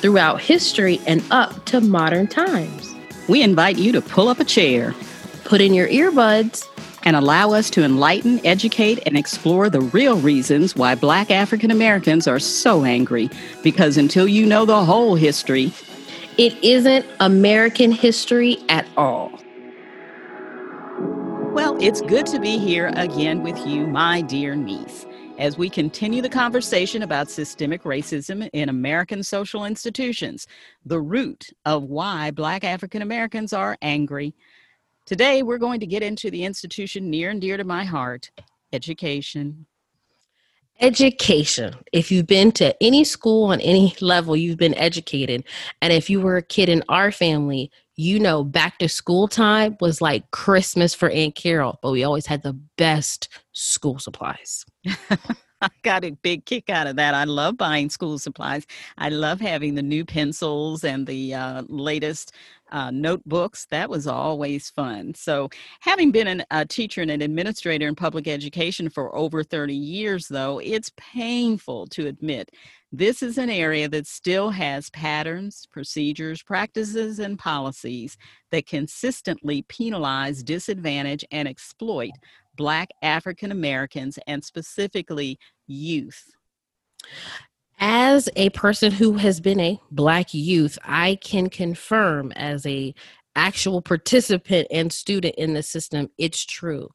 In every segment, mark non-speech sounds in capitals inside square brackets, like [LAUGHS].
throughout history and up to modern times. We invite you to pull up a chair, put in your earbuds, and allow us to enlighten, educate, and explore the real reasons why Black African Americans are so angry. Because until you know the whole history, it isn't American history at all. Well, it's good to be here again with you, my dear niece, as we continue the conversation about systemic racism in American social institutions, the root of why Black African Americans are angry Today, we're going to get into the institution near and dear to my heart education. Education. If you've been to any school on any level, you've been educated. And if you were a kid in our family, you know, back to school time was like Christmas for Aunt Carol, but we always had the best school supplies. [LAUGHS] I got a big kick out of that. I love buying school supplies. I love having the new pencils and the uh, latest uh, notebooks. That was always fun. So, having been an, a teacher and an administrator in public education for over 30 years, though, it's painful to admit this is an area that still has patterns, procedures, practices, and policies that consistently penalize, disadvantage, and exploit Black African Americans and specifically youth? As a person who has been a Black youth, I can confirm as a actual participant and student in the system, it's true.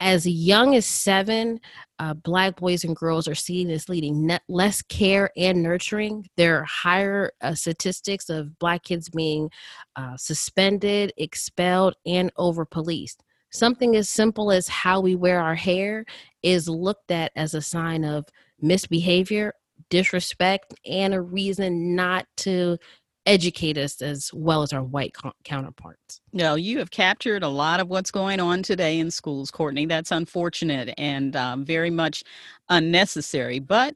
As young as seven, uh, Black boys and girls are seen as leading less care and nurturing. There are higher uh, statistics of Black kids being uh, suspended, expelled, and over policed something as simple as how we wear our hair is looked at as a sign of misbehavior, disrespect, and a reason not to educate us as well as our white co- counterparts. No, you have captured a lot of what's going on today in schools, Courtney. That's unfortunate and um, very much unnecessary, but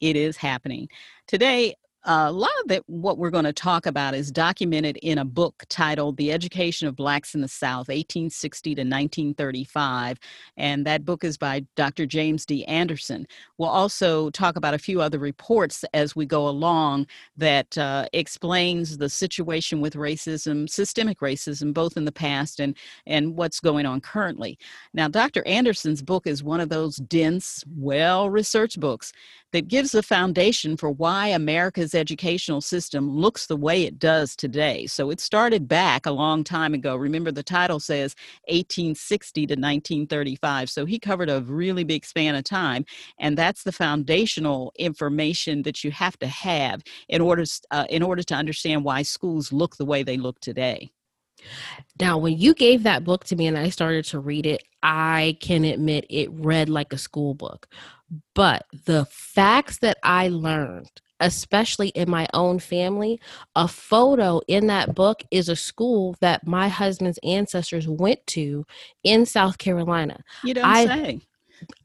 it is happening. Today, a lot of what we're going to talk about is documented in a book titled The Education of Blacks in the South, 1860 to 1935. And that book is by Dr. James D. Anderson. We'll also talk about a few other reports as we go along that uh, explains the situation with racism, systemic racism, both in the past and, and what's going on currently. Now, Dr. Anderson's book is one of those dense, well researched books that gives the foundation for why America's educational system looks the way it does today. So it started back a long time ago. Remember, the title says 1860 to 1935. So he covered a really big span of time. And that's the foundational information that you have to have in order, uh, in order to understand why schools look the way they look today. Now, when you gave that book to me and I started to read it, I can admit it read like a school book. But the facts that I learned, especially in my own family, a photo in that book is a school that my husband's ancestors went to in South Carolina. You don't I, say.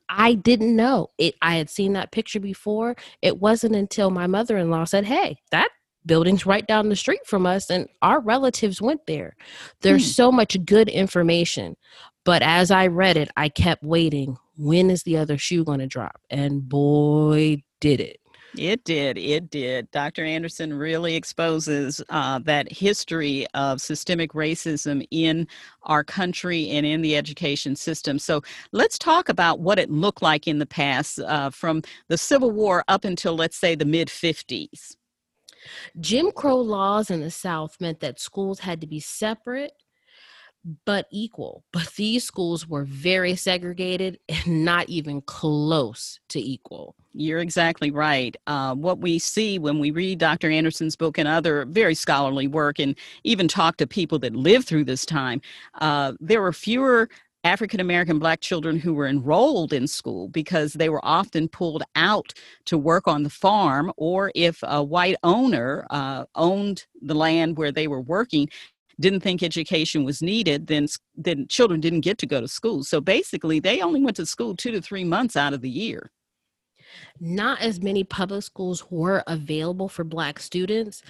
I didn't know it. I had seen that picture before. It wasn't until my mother in law said, Hey, that building's right down the street from us, and our relatives went there. There's hmm. so much good information. But as I read it, I kept waiting. When is the other shoe going to drop? And boy, did it. It did. It did. Dr. Anderson really exposes uh, that history of systemic racism in our country and in the education system. So let's talk about what it looked like in the past uh, from the Civil War up until, let's say, the mid 50s. Jim Crow laws in the South meant that schools had to be separate but equal. But these schools were very segregated [LAUGHS] and not even close to equal. You're exactly right. Uh, what we see when we read Dr. Anderson's book and other very scholarly work, and even talk to people that lived through this time, uh, there were fewer African American black children who were enrolled in school because they were often pulled out to work on the farm, or if a white owner uh, owned the land where they were working, didn't think education was needed, then then children didn't get to go to school. So basically, they only went to school two to three months out of the year not as many public schools were available for black students.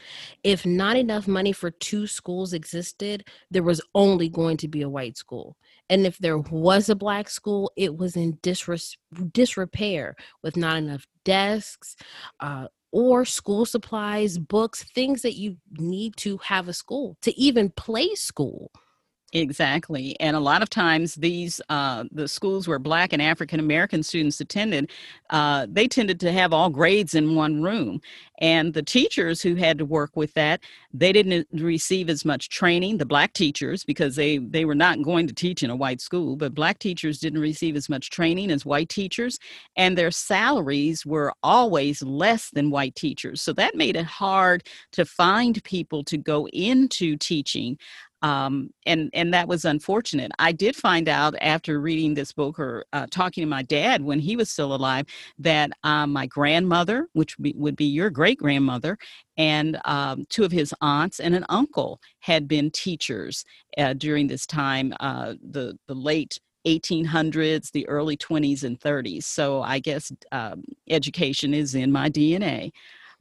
If not enough money for two schools existed, there was only going to be a white school. And if there was a black school, it was in disrepair with not enough desks, uh, or school supplies, books, things that you need to have a school to even play school. Exactly. And a lot of times these uh, the schools where black and African American students attended, uh, they tended to have all grades in one room. And the teachers who had to work with that, they didn't receive as much training, the black teachers, because they, they were not going to teach in a white school, but black teachers didn't receive as much training as white teachers. And their salaries were always less than white teachers. So that made it hard to find people to go into teaching um, and and that was unfortunate. I did find out after reading this book or uh, talking to my dad when he was still alive that um, my grandmother, which would be, would be your great grandmother, and um, two of his aunts and an uncle had been teachers uh, during this time, uh, the the late 1800s, the early 20s and 30s. So I guess um, education is in my DNA.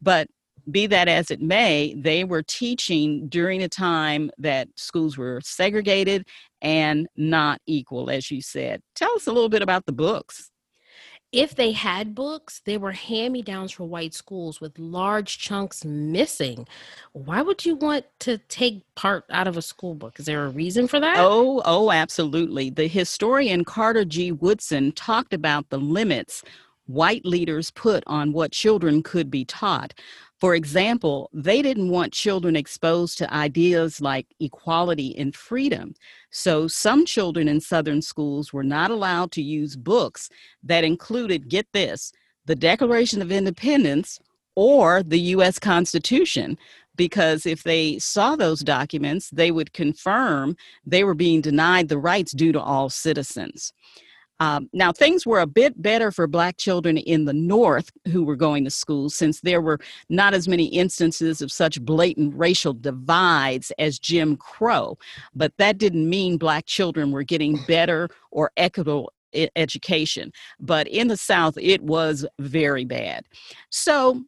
But be that as it may, they were teaching during a time that schools were segregated and not equal, as you said. Tell us a little bit about the books. If they had books, they were hand me downs for white schools with large chunks missing. Why would you want to take part out of a school book? Is there a reason for that? Oh, oh, absolutely. The historian Carter G. Woodson talked about the limits white leaders put on what children could be taught. For example, they didn't want children exposed to ideas like equality and freedom. So some children in Southern schools were not allowed to use books that included, get this, the Declaration of Independence or the US Constitution, because if they saw those documents, they would confirm they were being denied the rights due to all citizens. Um, now, things were a bit better for Black children in the North who were going to school since there were not as many instances of such blatant racial divides as Jim Crow. But that didn't mean Black children were getting better or equitable education. But in the South, it was very bad. So,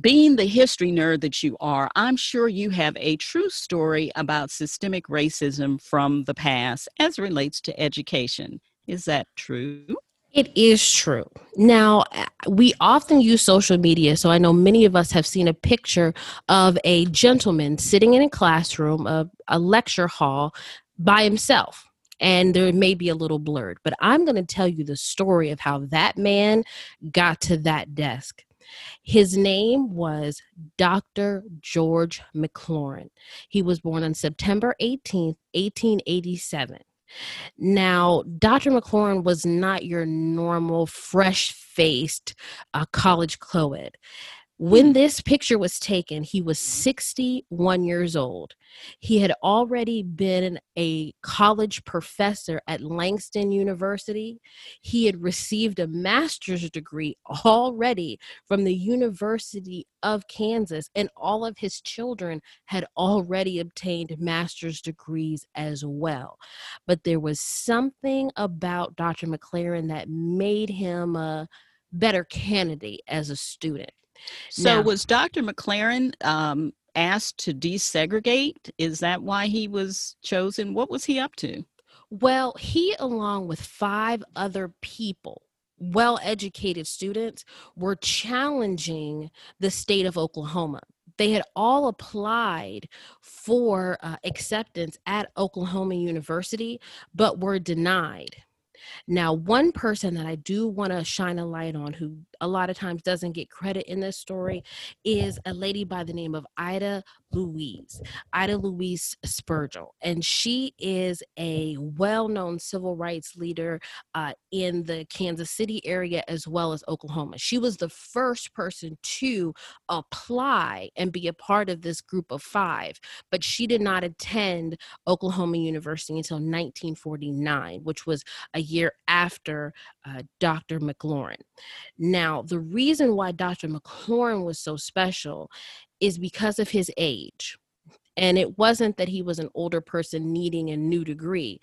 being the history nerd that you are, I'm sure you have a true story about systemic racism from the past as relates to education. Is that true? It is true. Now, uh, we often use social media, so I know many of us have seen a picture of a gentleman sitting in a classroom, a, a lecture hall by himself. And there may be a little blurred, but I'm going to tell you the story of how that man got to that desk. His name was Dr. George McLaurin. He was born on September 18th, 1887. Now, Dr. McLaurin was not your normal fresh faced uh, college co. When hmm. this picture was taken, he was 61 years old. He had already been a college professor at Langston University. He had received a master's degree already from the University of Kansas, and all of his children had already obtained master's degrees as well. But there was something about Dr. McLaurin that made him a better candidate as a student. So now, was Dr. McLaurin um, asked to desegregate? Is that why he was chosen? What was he up to? Well, he, along with five other people, well educated students, were challenging the state of Oklahoma. They had all applied for uh, acceptance at Oklahoma University, but were denied. Now, one person that I do want to shine a light on who a lot of times doesn't get credit in this story is a lady by the name of Ida Louise, Ida Louise Sipuel. And she is a well known civil rights leader uh, in the Kansas City area as well as Oklahoma. She was the first person to apply and be a part of this group of five, but she did not attend Oklahoma University until 1949, which was a year after uh, Dr. McLaurin. Now, the reason why Dr. McLaurin was so special is because of his age. And it wasn't that he was an older person needing a new degree.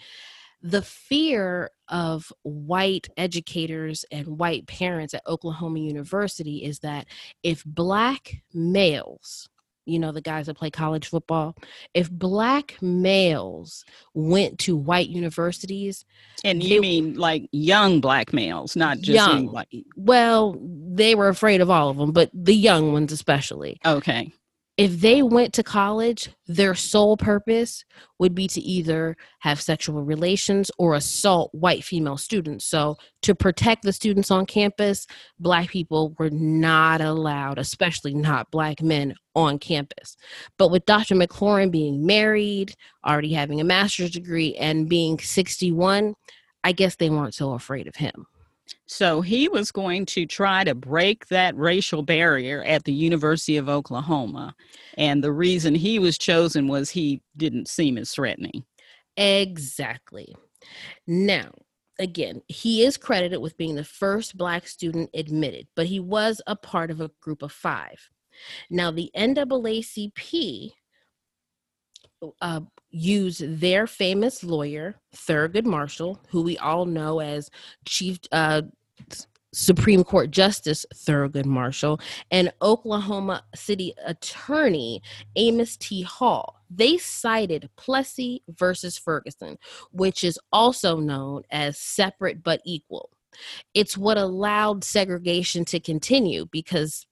The fear of white educators and white parents at Oklahoma University is that if black males, you know, the guys that play college football, if black males went to white universities. And you they, mean like young black males, not just young. White. Well, they were afraid of all of them, but the young ones especially. Okay if they went to college, their sole purpose would be to either have sexual relations or assault white female students. So, to protect the students on campus, black people were not allowed, especially not black men, on campus. But with Dr. McLaurin being married, already having a master's degree, and being 61, I guess they weren't so afraid of him. So he was going to try to break that racial barrier at the University of Oklahoma. And the reason he was chosen was he didn't seem as threatening. Exactly. Now, again, he is credited with being the first Black student admitted, but he was a part of a group of five. Now, the NAACP uh, use their famous lawyer, Thurgood Marshall, who we all know as Chief uh, Supreme Court Justice Thurgood Marshall, and Oklahoma City Attorney Amos T. Hall. They cited Plessy versus Ferguson, which is also known as separate but equal. It's what allowed segregation to continue because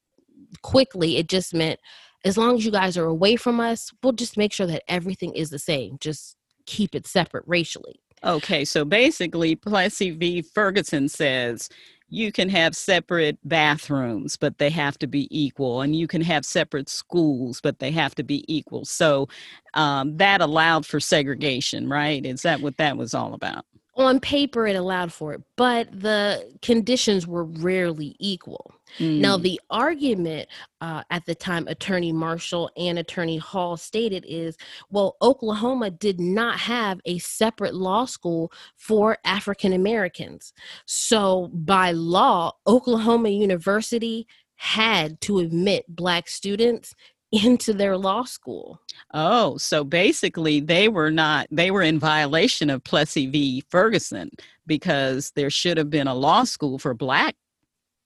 quickly it just meant as long as you guys are away from us, we'll just make sure that everything is the same. Just keep it separate racially. Okay, so basically, Plessy v. Ferguson says you can have separate bathrooms, but they have to be equal, and you can have separate schools, but they have to be equal. So um, that allowed for segregation, right? Is that what that was all about? On paper it allowed for it but the conditions were rarely equal mm. now the argument uh, at the time attorney marshall and attorney hall stated is well oklahoma did not have a separate law school for african americans so by law oklahoma university had to admit black students into their law school. Oh, so basically they were not they were in violation of Plessy v. Ferguson because there should have been a law school for black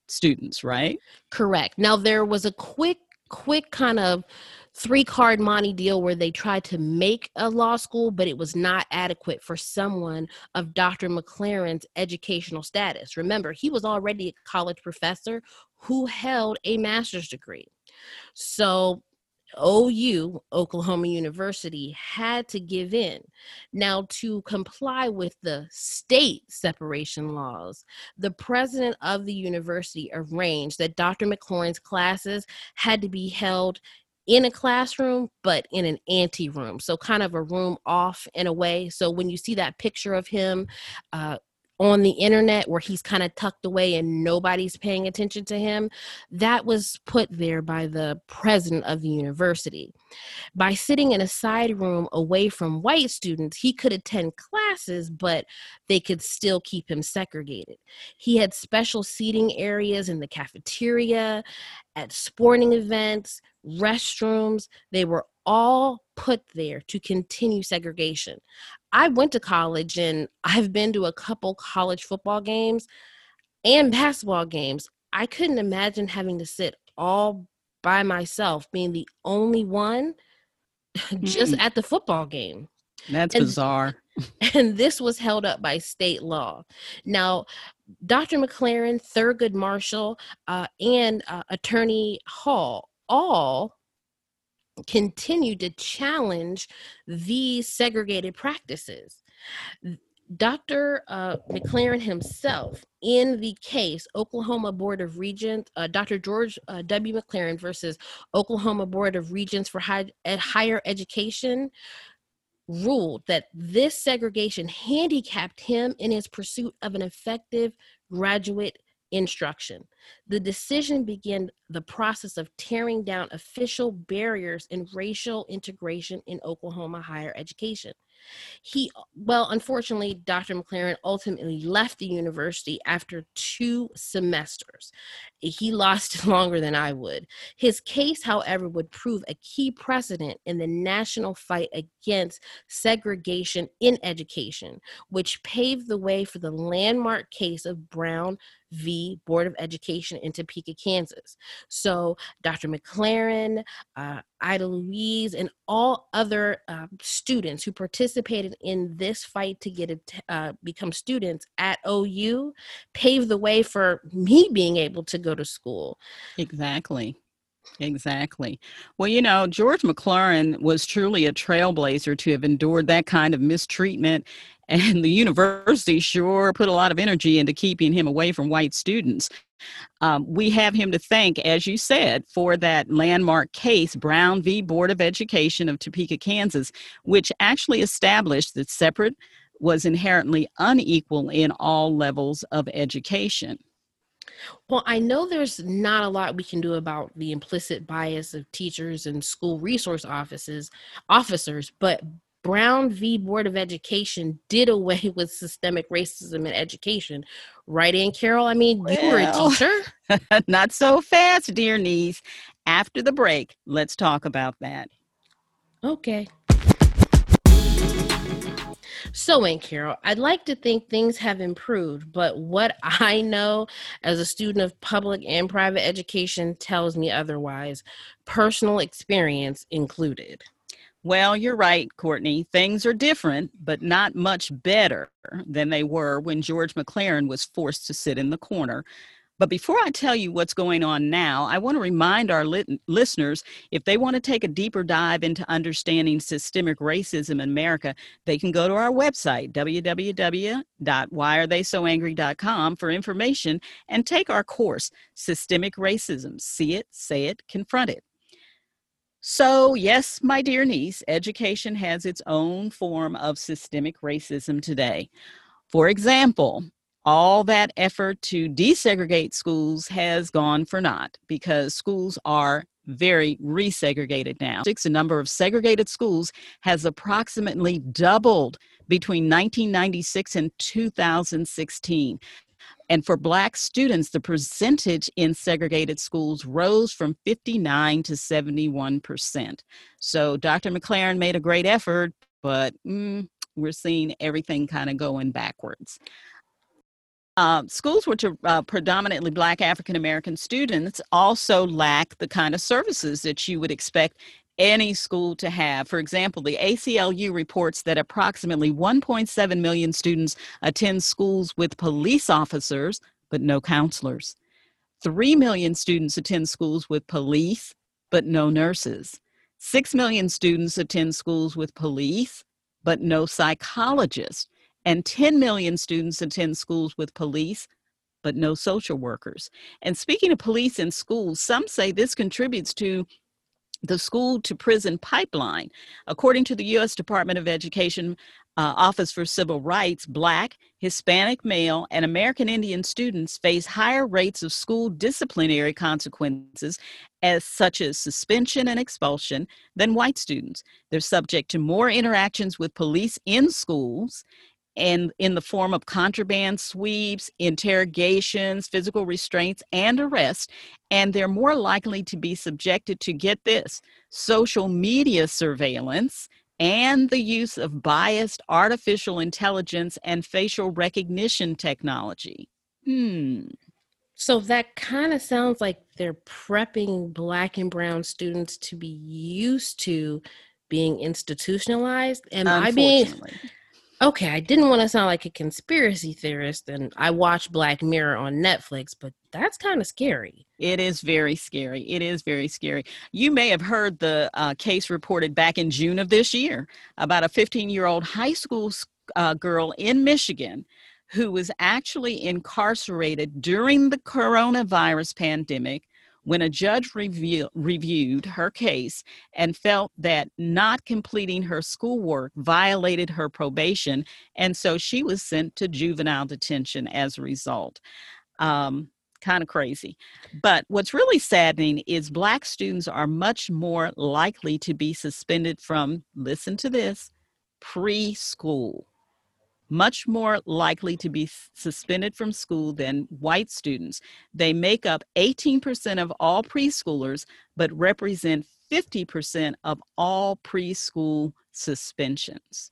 students, right? Correct. Now there was a quick quick kind of three card money deal where they tried to make a law school, but it was not adequate for someone of Dr. McLaurin's educational status. Remember, he was already a college professor who held a master's degree. So OU, Oklahoma University, had to give in. Now, to comply with the state separation laws, the president of the university arranged that Dr. McLaurin's classes had to be held in a classroom, but in an ante room. So, kind of a room off in a way. So, when you see that picture of him uh, on the internet where he's kind of tucked away and nobody's paying attention to him, that was put there by the president of the university. By sitting in a side room away from white students, he could attend classes, but they could still keep him segregated. He had special seating areas in the cafeteria, at sporting events, restrooms. They were all put there to continue segregation. I went to college and I've been to a couple college football games and basketball games. I couldn't imagine having to sit all by myself, being the only one [LAUGHS] just mm. at the football game. That's and, bizarre. [LAUGHS] And this was held up by state law. Now, Dr. McLaurin, Thurgood Marshall, uh, and uh, Attorney Hall all continue to challenge these segregated practices. Dr. Uh, McLaurin himself, in the case Oklahoma Board of Regents, uh, Dr. George uh, W. McLaurin versus Oklahoma Board of Regents for high, Higher Education, ruled that this segregation handicapped him in his pursuit of an effective graduate instruction. The decision began the process of tearing down official barriers in racial integration in Oklahoma higher education. He, well, unfortunately, Dr. McLaurin ultimately left the university after two semesters. He lost [LAUGHS] longer than I would. His case, however, would prove a key precedent in the national fight against segregation in education, which paved the way for the landmark case of Brown v. Board of Education in Topeka, Kansas. So Dr. McLaurin, uh, Ida Louise, and all other uh, students who participated in this fight to get it, uh, become students at OU paved the way for me being able to go to school. Exactly. Exactly. Well, you know, George McLaurin was truly a trailblazer to have endured that kind of mistreatment. And the university sure put a lot of energy into keeping him away from white students. Um, we have him to thank, as you said, for that landmark case, Brown v. Board of Education of Topeka, Kansas, which actually established that separate was inherently unequal in all levels of education. Well, I know there's not a lot we can do about the implicit bias of teachers and school resource offices officers, but Brown v. Board of Education did away [LAUGHS] with systemic racism in education. Right, Aunt Carol? I mean, well, you were a teacher. [LAUGHS] not so fast, dear niece. After the break, let's talk about that. Okay. So, Aunt Carol, I'd like to think things have improved, but what I know as a student of public and private education tells me otherwise, personal experience included. Well, you're right, Courtney. Things are different, but not much better than they were when George McLaurin was forced to sit in the corner but before I tell you what's going on now, I want to remind our lit- listeners if they want to take a deeper dive into understanding systemic racism in America, they can go to our website, www.whyaretheysoangry.com, for information and take our course, Systemic Racism See It, Say It, Confront It. So, yes, my dear niece, education has its own form of systemic racism today. For example, all that effort to desegregate schools has gone for naught because schools are very resegregated now. The number of segregated schools has approximately doubled between 1996 and 2016. And for Black students, the percentage in segregated schools rose from 59 to 71%. So Dr. McLaurin made a great effort, but mm, we're seeing everything kind of going backwards. Uh, schools which are uh, predominantly Black African American students also lack the kind of services that you would expect any school to have. For example, the ACLU reports that approximately 1.7 million students attend schools with police officers, but no counselors. 3 million students attend schools with police, but no nurses. 6 million students attend schools with police, but no psychologists and 10 million students attend schools with police but no social workers. And speaking of police in schools, some say this contributes to the school to prison pipeline. According to the U.S. Department of Education uh, Office for Civil Rights, Black, Hispanic male, and American Indian students face higher rates of school disciplinary consequences, as such as suspension and expulsion, than white students. They're subject to more interactions with police in schools and in the form of contraband sweeps, interrogations, physical restraints, and arrest. And they're more likely to be subjected to get this social media surveillance and the use of biased artificial intelligence and facial recognition technology. Hmm. So that kind of sounds like they're prepping black and brown students to be used to being institutionalized. Am I being Okay, I didn't want to sound like a conspiracy theorist, and I watched Black Mirror on Netflix, but that's kind of scary. It is very scary. It is very scary. You may have heard the uh, case reported back in June of this year about a 15 year old high school uh, girl in Michigan who was actually incarcerated during the coronavirus pandemic when a judge review, reviewed her case and felt that not completing her schoolwork violated her probation, and so she was sent to juvenile detention as a result. Um, kind of crazy. But what's really saddening is Black students are much more likely to be suspended from, listen to this, preschool much more likely to be suspended from school than white students. They make up 18% of all preschoolers, but represent 50% of all preschool suspensions.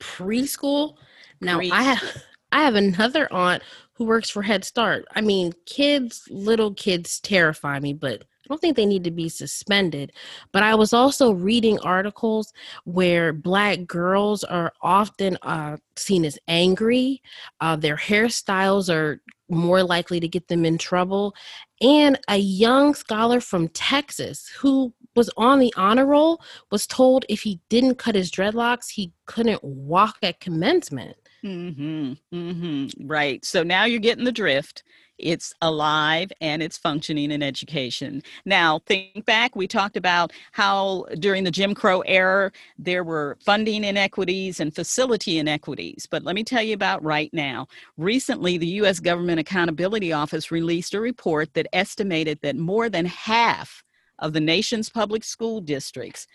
Preschool? Now, preschool. I [LAUGHS] have. I have another aunt who works for Head Start. I mean, kids, little kids terrify me, but I don't think they need to be suspended. But I was also reading articles where black girls are often uh, seen as angry. Uh, their hairstyles are more likely to get them in trouble. And a young scholar from Texas who was on the honor roll was told if he didn't cut his dreadlocks, he couldn't walk at commencement. Mm-hmm. Mm-hmm. Right. So now you're getting the drift. It's alive and it's functioning in education. Now, think back, we talked about how during the Jim Crow era, there were funding inequities and facility inequities. But let me tell you about right now. Recently, the U.S. Government Accountability Office released a report that estimated that more than half of the nation's public school districts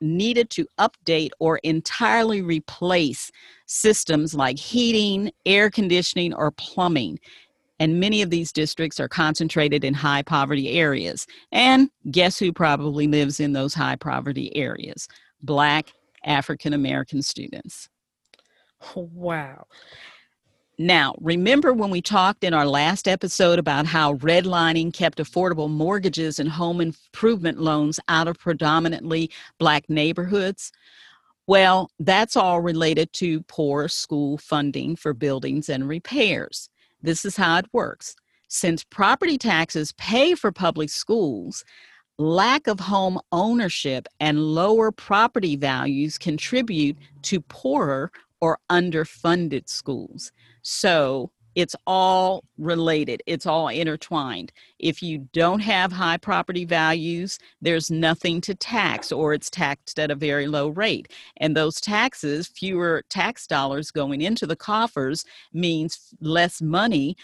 needed to update or entirely replace systems like heating, air conditioning, or plumbing. And many of these districts are concentrated in high poverty areas. And guess who probably lives in those high poverty areas? Black African American students. Wow. Now, remember when we talked in our last episode about how redlining kept affordable mortgages and home improvement loans out of predominantly Black neighborhoods? Well, that's all related to poor school funding for buildings and repairs. This is how it works. Since property taxes pay for public schools, lack of home ownership and lower property values contribute to poorer or underfunded schools. So it's all related, it's all intertwined. If you don't have high property values, there's nothing to tax or it's taxed at a very low rate. And those taxes, fewer tax dollars going into the coffers, means less money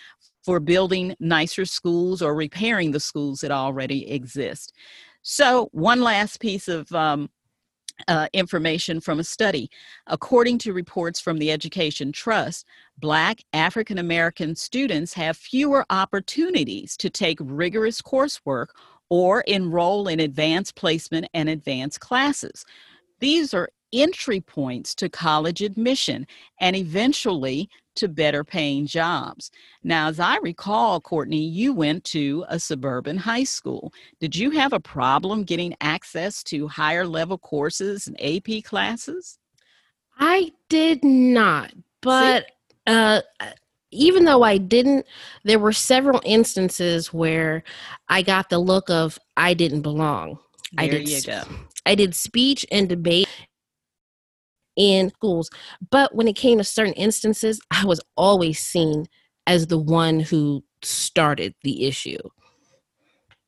for building nicer schools or repairing the schools that already exist. So, one last piece of um, uh, information from a study. According to reports from the Education Trust, Black African American students have fewer opportunities to take rigorous coursework or enroll in advanced placement and advanced classes. These are entry points to college admission and eventually to better paying jobs. Now, as I recall, Courtney, you went to a suburban high school. Did you have a problem getting access to higher level courses and AP classes? I did not, but uh, even though I didn't, there were several instances where I got the look of I didn't belong. There I did you go. I did speech and debate in schools. But when it came to certain instances, I was always seen as the one who started the issue.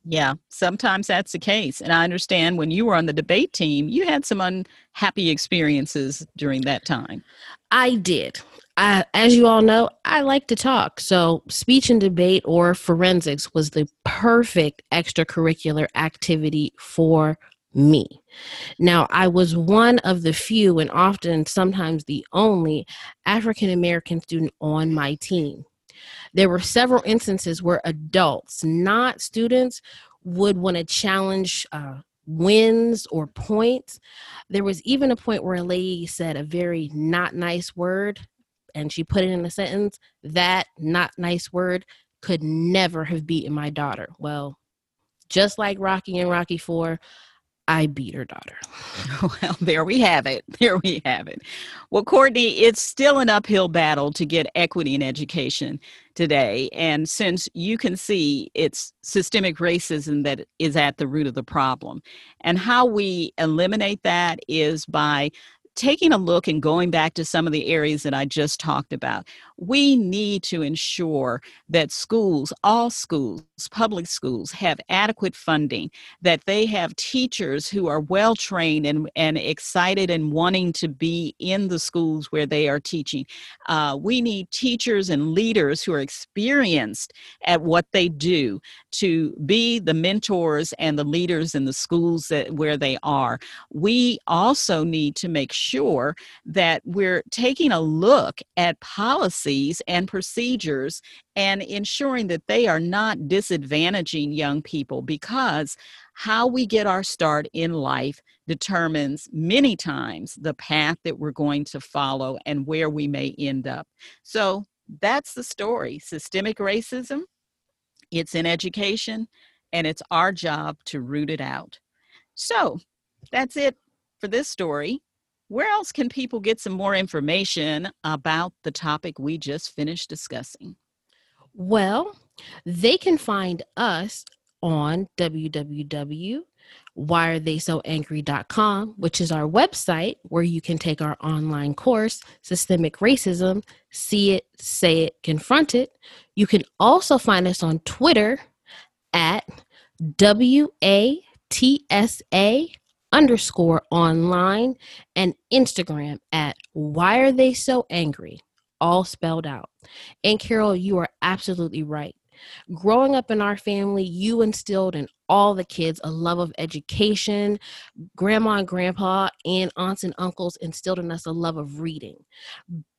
Yeah, sometimes that's the case. And I understand when you were on the debate team, you had some unhappy experiences during that time. I did. I, as you all know, I like to talk. So, speech and debate or forensics was the perfect extracurricular activity for me. Now, I was one of the few and often sometimes the only African American student on my team. There were several instances where adults, not students, would want to challenge uh, wins or points. There was even a point where a lady said a very not nice word and she put it in a sentence. That not nice word could never have beaten my daughter. Well, just like Rocky and Rocky 4, I beat her daughter. [LAUGHS] Well, there we have it. [LAUGHS] There we have it. Well, Courtney, it's still an uphill battle to get equity in education today. And since you can see it's systemic racism that is at the root of the problem, and how we eliminate that is by taking a look and going back to some of the areas that I just talked about, we need to ensure that schools, all schools, public schools, have adequate funding, that they have teachers who are well trained and, and excited and wanting to be in the schools where they are teaching. Uh, we need teachers and leaders who are experienced at what they do to be the mentors and the leaders in the schools that where they are. We also need to make sure that we're taking a look at policies and procedures and ensuring that they are not disadvantaging young people because how we get our start in life determines many times the path that we're going to follow and where we may end up. So that's the story. Systemic racism, it's in education, and it's our job to root it out. So that's it for this story. Where else can people get some more information about the topic we just finished discussing? Well, they can find us on www.whyaretheysoangry.com, which is our website where you can take our online course, Systemic Racism, See It, Say It, Confront It. You can also find us on Twitter at WATSA underscore online and Instagram at Why Are They So Angry? All spelled out. And Carol, you are absolutely right. Growing up in our family, you instilled in all the kids a love of education. Grandma and grandpa and aunts and uncles instilled in us a love of reading.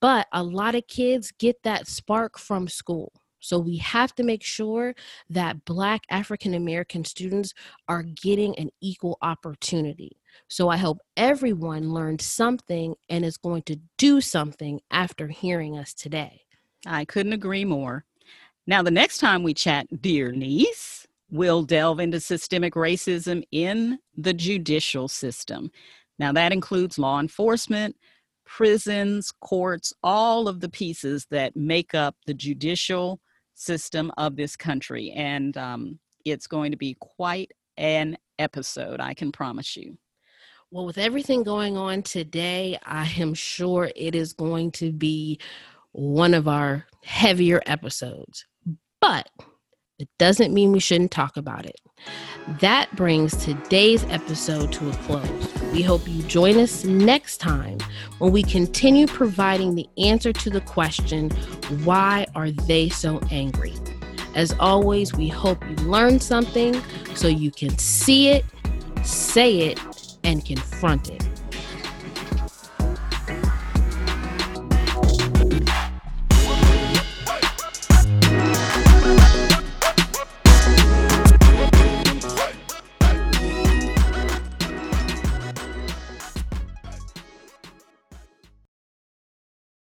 But a lot of kids get that spark from school. So we have to make sure that Black African American students are getting an equal opportunity. So I hope everyone learned something and is going to do something after hearing us today. I couldn't agree more. Now, the next time we chat, dear niece, we'll delve into systemic racism in the judicial system. Now, that includes law enforcement, prisons, courts, all of the pieces that make up the judicial system of this country. And um, it's going to be quite an episode, I can promise you. Well, with everything going on today, I am sure it is going to be one of our heavier episodes. But it doesn't mean we shouldn't talk about it. That brings today's episode to a close. We hope you join us next time when we continue providing the answer to the question why are they so angry? As always, we hope you learn something so you can see it, say it, and confront it.